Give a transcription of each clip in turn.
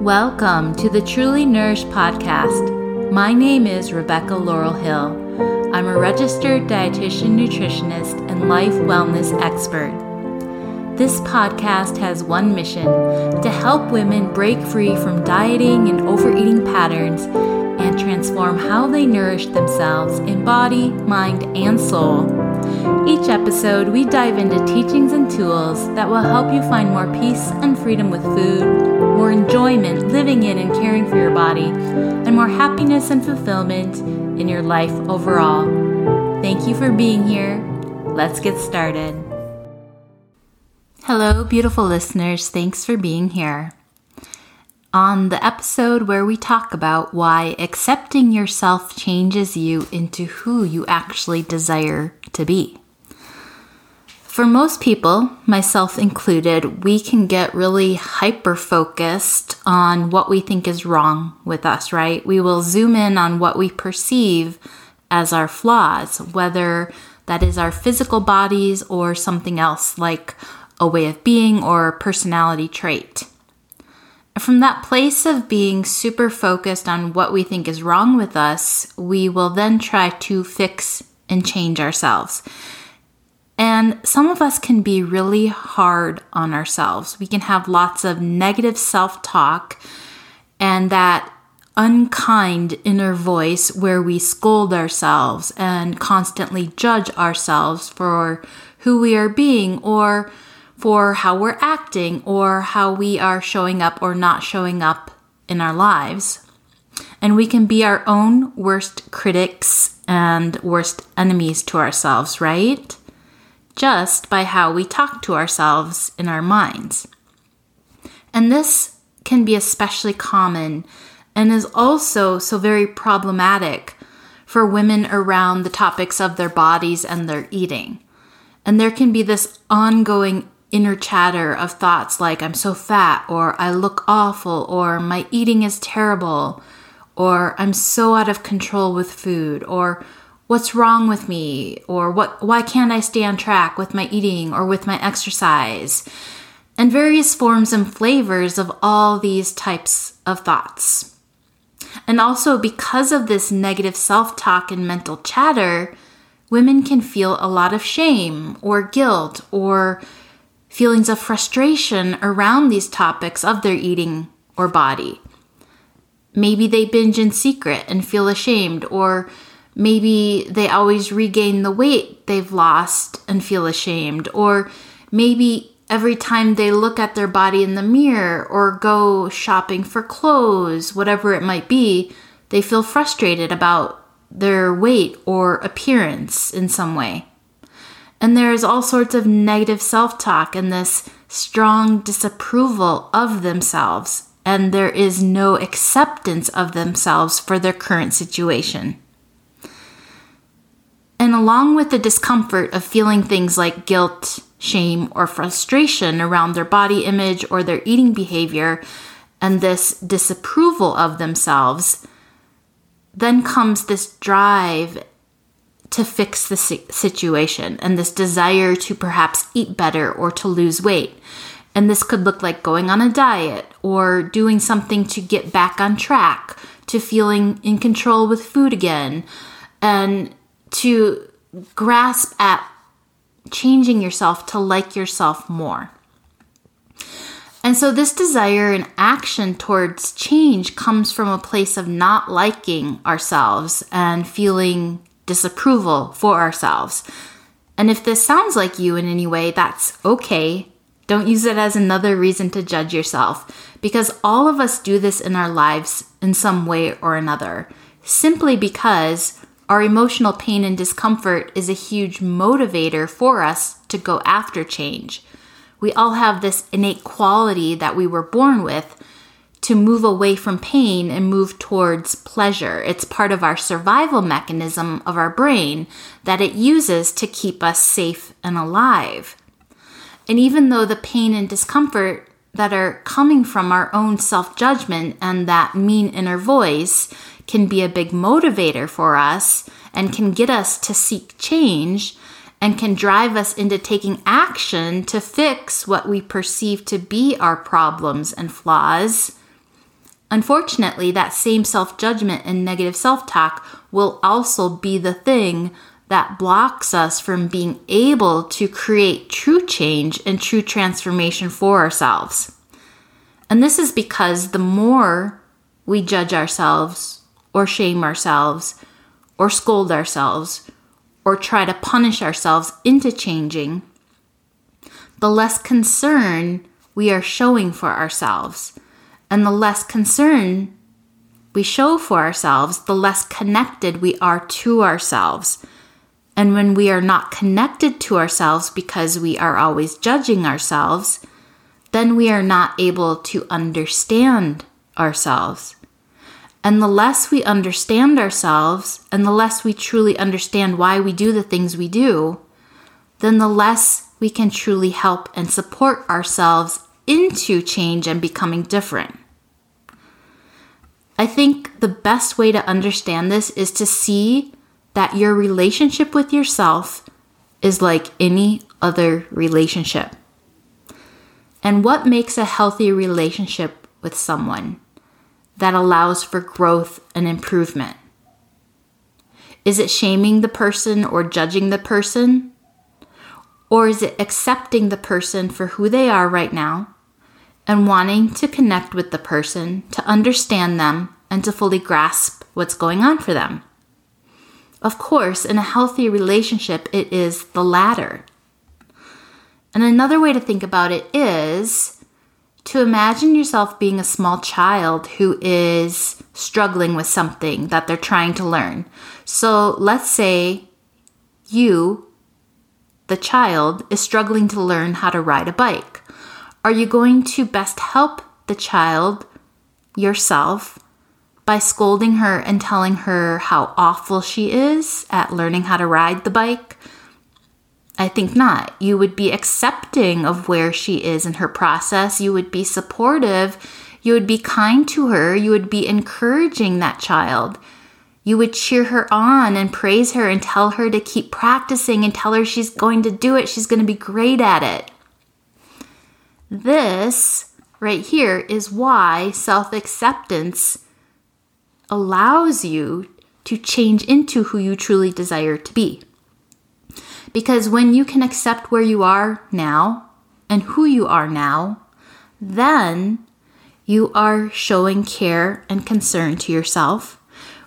Welcome to the Truly Nourished podcast. My name is Rebecca Laurel Hill. I'm a registered dietitian, nutritionist, and life wellness expert. This podcast has one mission to help women break free from dieting and overeating patterns and transform how they nourish themselves in body, mind, and soul. Each episode, we dive into teachings and tools that will help you find more peace and freedom with food, more enjoyment living in and caring for your body, and more happiness and fulfillment in your life overall. Thank you for being here. Let's get started. Hello, beautiful listeners. Thanks for being here. On the episode where we talk about why accepting yourself changes you into who you actually desire to be. For most people, myself included, we can get really hyper focused on what we think is wrong with us, right? We will zoom in on what we perceive as our flaws, whether that is our physical bodies or something else like a way of being, or personality trait. From that place of being super focused on what we think is wrong with us, we will then try to fix and change ourselves. And some of us can be really hard on ourselves. We can have lots of negative self talk and that unkind inner voice where we scold ourselves and constantly judge ourselves for who we are being or for how we're acting or how we are showing up or not showing up in our lives. And we can be our own worst critics and worst enemies to ourselves, right? Just by how we talk to ourselves in our minds. And this can be especially common and is also so very problematic for women around the topics of their bodies and their eating. And there can be this ongoing inner chatter of thoughts like I'm so fat, or I look awful, or my eating is terrible, or I'm so out of control with food, or what's wrong with me, or what why can't I stay on track with my eating or with my exercise? And various forms and flavors of all these types of thoughts. And also because of this negative self-talk and mental chatter, women can feel a lot of shame or guilt or feelings of frustration around these topics of their eating or body. Maybe they binge in secret and feel ashamed, or maybe they always regain the weight they've lost and feel ashamed, or maybe every time they look at their body in the mirror or go shopping for clothes, whatever it might be, they feel frustrated about their weight or appearance in some way. And there is all sorts of negative self talk and this strong disapproval of themselves, and there is no acceptance of themselves for their current situation. And along with the discomfort of feeling things like guilt, shame, or frustration around their body image or their eating behavior, and this disapproval of themselves, then comes this drive to fix the situation and this desire to perhaps eat better or to lose weight. And this could look like going on a diet or doing something to get back on track, to feeling in control with food again, and to grasp at changing yourself to like yourself more. And so, this desire and action towards change comes from a place of not liking ourselves and feeling disapproval for ourselves. And if this sounds like you in any way, that's okay. Don't use it as another reason to judge yourself because all of us do this in our lives in some way or another, simply because our emotional pain and discomfort is a huge motivator for us to go after change. We all have this innate quality that we were born with to move away from pain and move towards pleasure. It's part of our survival mechanism of our brain that it uses to keep us safe and alive. And even though the pain and discomfort that are coming from our own self judgment and that mean inner voice can be a big motivator for us and can get us to seek change and can drive us into taking action to fix what we perceive to be our problems and flaws Unfortunately, that same self judgment and negative self talk will also be the thing that blocks us from being able to create true change and true transformation for ourselves. And this is because the more we judge ourselves or shame ourselves or scold ourselves or try to punish ourselves into changing, the less concern we are showing for ourselves. And the less concern we show for ourselves, the less connected we are to ourselves. And when we are not connected to ourselves because we are always judging ourselves, then we are not able to understand ourselves. And the less we understand ourselves and the less we truly understand why we do the things we do, then the less we can truly help and support ourselves into change and becoming different. I think the best way to understand this is to see that your relationship with yourself is like any other relationship. And what makes a healthy relationship with someone that allows for growth and improvement? Is it shaming the person or judging the person? Or is it accepting the person for who they are right now and wanting to connect with the person to understand them and to fully grasp what's going on for them? Of course, in a healthy relationship, it is the latter. And another way to think about it is to imagine yourself being a small child who is struggling with something that they're trying to learn. So let's say you, the child, is struggling to learn how to ride a bike. Are you going to best help the child yourself by scolding her and telling her how awful she is at learning how to ride the bike? I think not. You would be accepting of where she is in her process. You would be supportive. You would be kind to her. You would be encouraging that child. You would cheer her on and praise her and tell her to keep practicing and tell her she's going to do it. She's going to be great at it. This right here is why self acceptance allows you to change into who you truly desire to be. Because when you can accept where you are now and who you are now, then you are showing care and concern to yourself,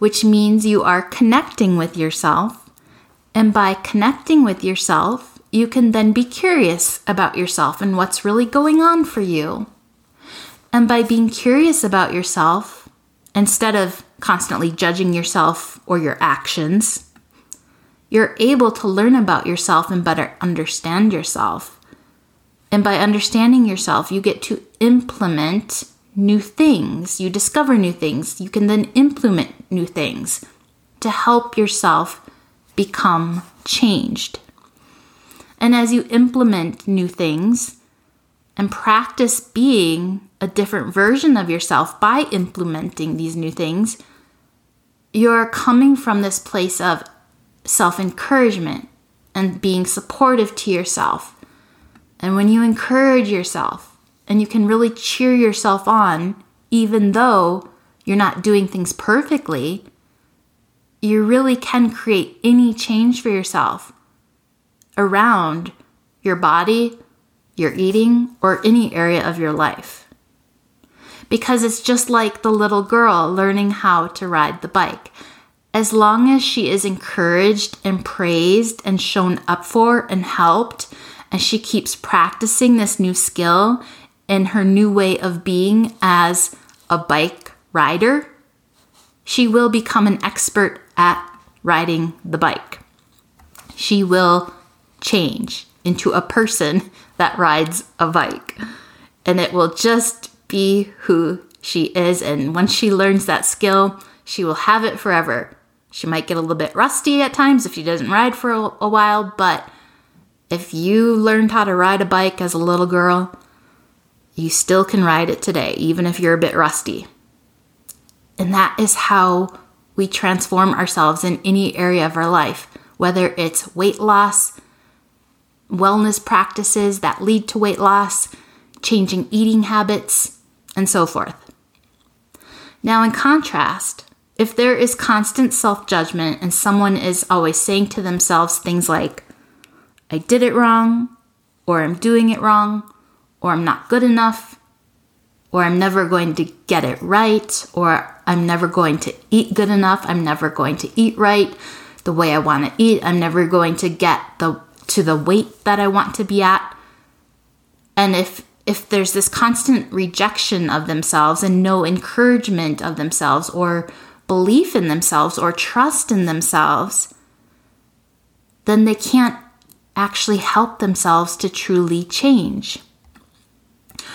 which means you are connecting with yourself. And by connecting with yourself, you can then be curious about yourself and what's really going on for you. And by being curious about yourself, instead of constantly judging yourself or your actions, you're able to learn about yourself and better understand yourself. And by understanding yourself, you get to implement new things. You discover new things. You can then implement new things to help yourself become changed. And as you implement new things and practice being a different version of yourself by implementing these new things, you're coming from this place of self encouragement and being supportive to yourself. And when you encourage yourself and you can really cheer yourself on, even though you're not doing things perfectly, you really can create any change for yourself around your body, your eating, or any area of your life because it's just like the little girl learning how to ride the bike. As long as she is encouraged and praised and shown up for and helped, and she keeps practicing this new skill in her new way of being as a bike rider, she will become an expert at riding the bike. She will change into a person that rides a bike. And it will just be who she is. And once she learns that skill, she will have it forever. She might get a little bit rusty at times if she doesn't ride for a, a while, but if you learned how to ride a bike as a little girl, you still can ride it today, even if you're a bit rusty. And that is how we transform ourselves in any area of our life, whether it's weight loss, wellness practices that lead to weight loss, changing eating habits, and so forth. Now, in contrast, if there is constant self judgment and someone is always saying to themselves things like, I did it wrong, or I'm doing it wrong, or I'm not good enough, or I'm never going to get it right, or I'm never going to eat good enough, I'm never going to eat right the way I want to eat, I'm never going to get the to the weight that I want to be at. And if if there's this constant rejection of themselves and no encouragement of themselves or belief in themselves or trust in themselves, then they can't actually help themselves to truly change.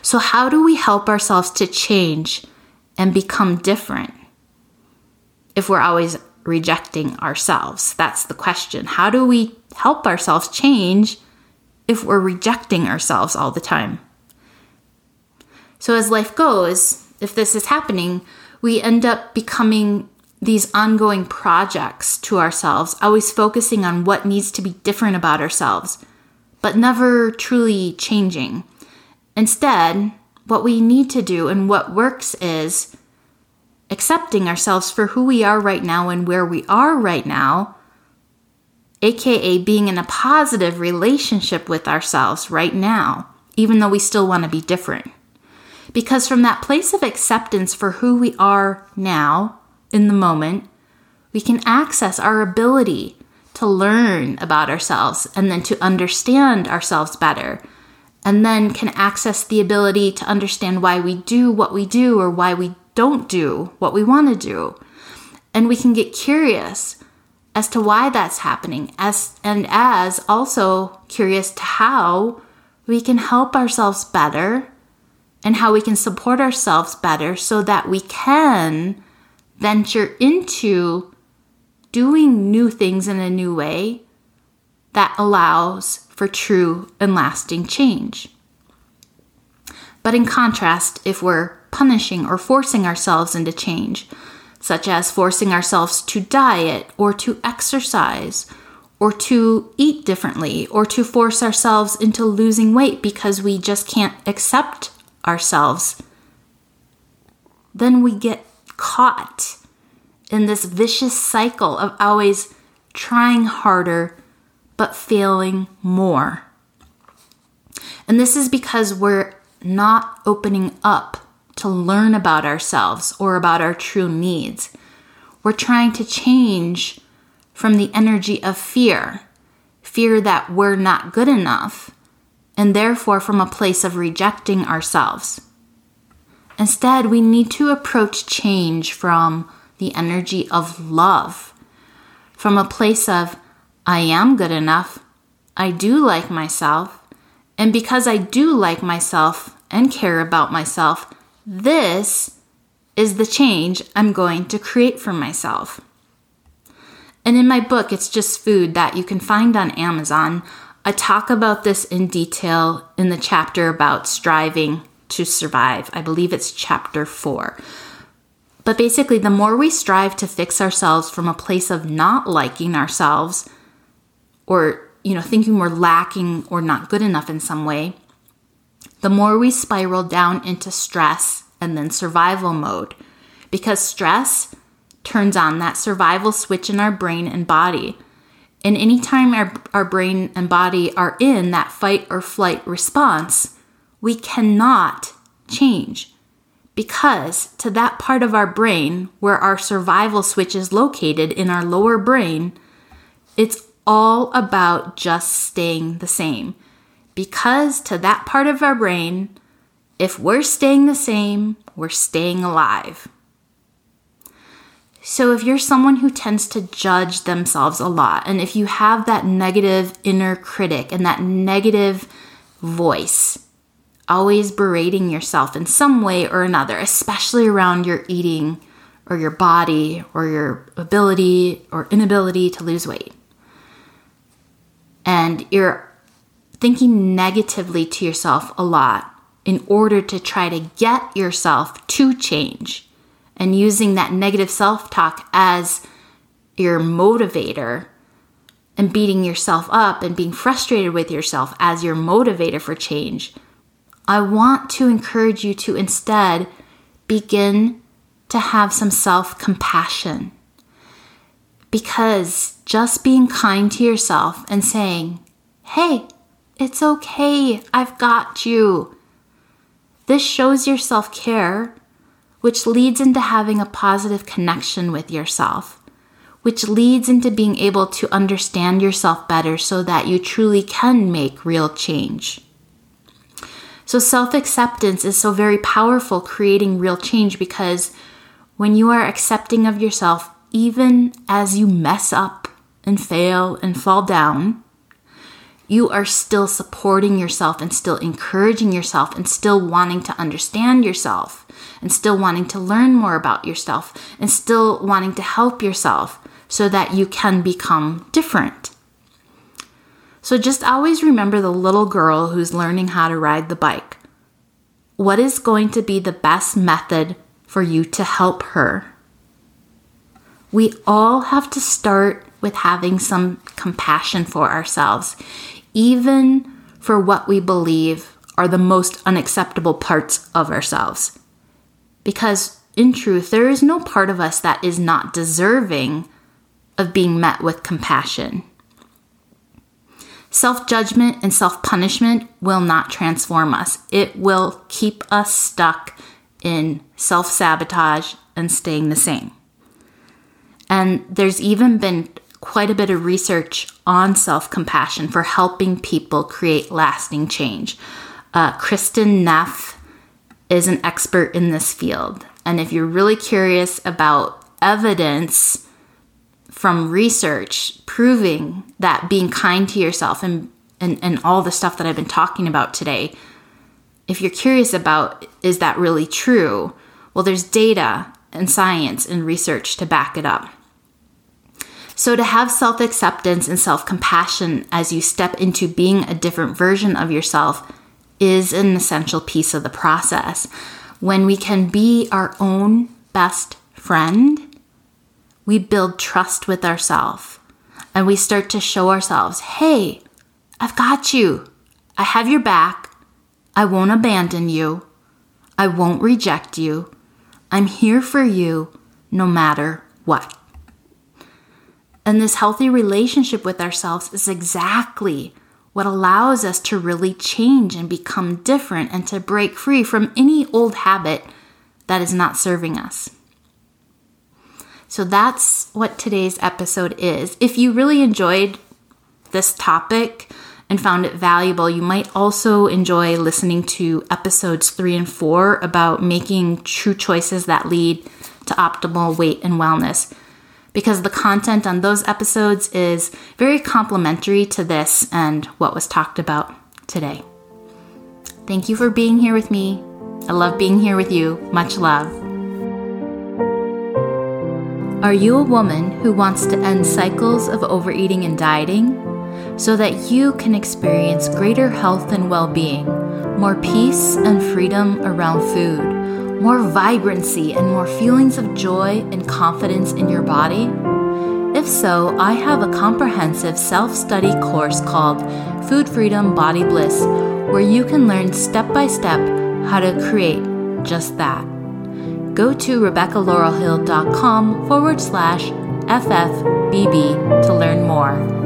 So, how do we help ourselves to change and become different if we're always rejecting ourselves? That's the question. How do we help ourselves change if we're rejecting ourselves all the time? So, as life goes, if this is happening, we end up becoming these ongoing projects to ourselves, always focusing on what needs to be different about ourselves, but never truly changing. Instead, what we need to do and what works is accepting ourselves for who we are right now and where we are right now, aka being in a positive relationship with ourselves right now, even though we still want to be different. Because from that place of acceptance for who we are now, in the moment, we can access our ability to learn about ourselves and then to understand ourselves better. And then can access the ability to understand why we do what we do or why we don't do what we want to do. And we can get curious as to why that's happening as and as also curious to how we can help ourselves better and how we can support ourselves better so that we can venture into doing new things in a new way that allows for true and lasting change. But in contrast, if we're punishing or forcing ourselves into change, such as forcing ourselves to diet or to exercise or to eat differently or to force ourselves into losing weight because we just can't accept ourselves, then we get caught in this vicious cycle of always trying harder but failing more. And this is because we're not opening up to learn about ourselves or about our true needs. We're trying to change from the energy of fear, fear that we're not good enough, and therefore from a place of rejecting ourselves. Instead, we need to approach change from the energy of love, from a place of, I am good enough, I do like myself, and because I do like myself and care about myself, this is the change I'm going to create for myself. And in my book, It's Just Food, that you can find on Amazon, I talk about this in detail in the chapter about striving to survive. I believe it's chapter four. But basically, the more we strive to fix ourselves from a place of not liking ourselves or, you know, thinking we're lacking or not good enough in some way, the more we spiral down into stress and then survival mode. Because stress turns on that survival switch in our brain and body and anytime our, our brain and body are in that fight or flight response, we cannot change. Because to that part of our brain where our survival switch is located in our lower brain, it's all about just staying the same. Because to that part of our brain, if we're staying the same, we're staying alive. So, if you're someone who tends to judge themselves a lot, and if you have that negative inner critic and that negative voice, always berating yourself in some way or another, especially around your eating or your body or your ability or inability to lose weight, and you're thinking negatively to yourself a lot in order to try to get yourself to change and using that negative self talk as your motivator and beating yourself up and being frustrated with yourself as your motivator for change, I want to encourage you to instead begin to have some self compassion. Because just being kind to yourself and saying, hey, it's okay, I've got you. This shows your self care, which leads into having a positive connection with yourself, which leads into being able to understand yourself better so that you truly can make real change. So, self acceptance is so very powerful, creating real change because when you are accepting of yourself, even as you mess up and fail and fall down, you are still supporting yourself and still encouraging yourself and still wanting to understand yourself and still wanting to learn more about yourself and still wanting to help yourself so that you can become different. So just always remember the little girl who's learning how to ride the bike. What is going to be the best method for you to help her? We all have to start with having some compassion for ourselves, even for what we believe are the most unacceptable parts of ourselves. Because in truth, there is no part of us that is not deserving of being met with compassion. Self judgment and self punishment will not transform us, it will keep us stuck in self sabotage and staying the same. And there's even been quite a bit of research on self compassion for helping people create lasting change. Uh, Kristin Neff is an expert in this field. And if you're really curious about evidence from research proving that being kind to yourself and, and, and all the stuff that I've been talking about today, if you're curious about is that really true, well, there's data and science and research to back it up. So, to have self acceptance and self compassion as you step into being a different version of yourself is an essential piece of the process. When we can be our own best friend, we build trust with ourselves and we start to show ourselves hey, I've got you. I have your back. I won't abandon you. I won't reject you. I'm here for you no matter what. And this healthy relationship with ourselves is exactly what allows us to really change and become different and to break free from any old habit that is not serving us. So that's what today's episode is. If you really enjoyed this topic and found it valuable, you might also enjoy listening to episodes three and four about making true choices that lead to optimal weight and wellness because the content on those episodes is very complementary to this and what was talked about today. Thank you for being here with me. I love being here with you. Much love. Are you a woman who wants to end cycles of overeating and dieting so that you can experience greater health and well being, more peace and freedom around food? More vibrancy, and more feelings of joy and confidence in your body? If so, I have a comprehensive self study course called Food Freedom Body Bliss, where you can learn step by step how to create just that. Go to RebeccaLaurelhill.com forward slash FFBB to learn more.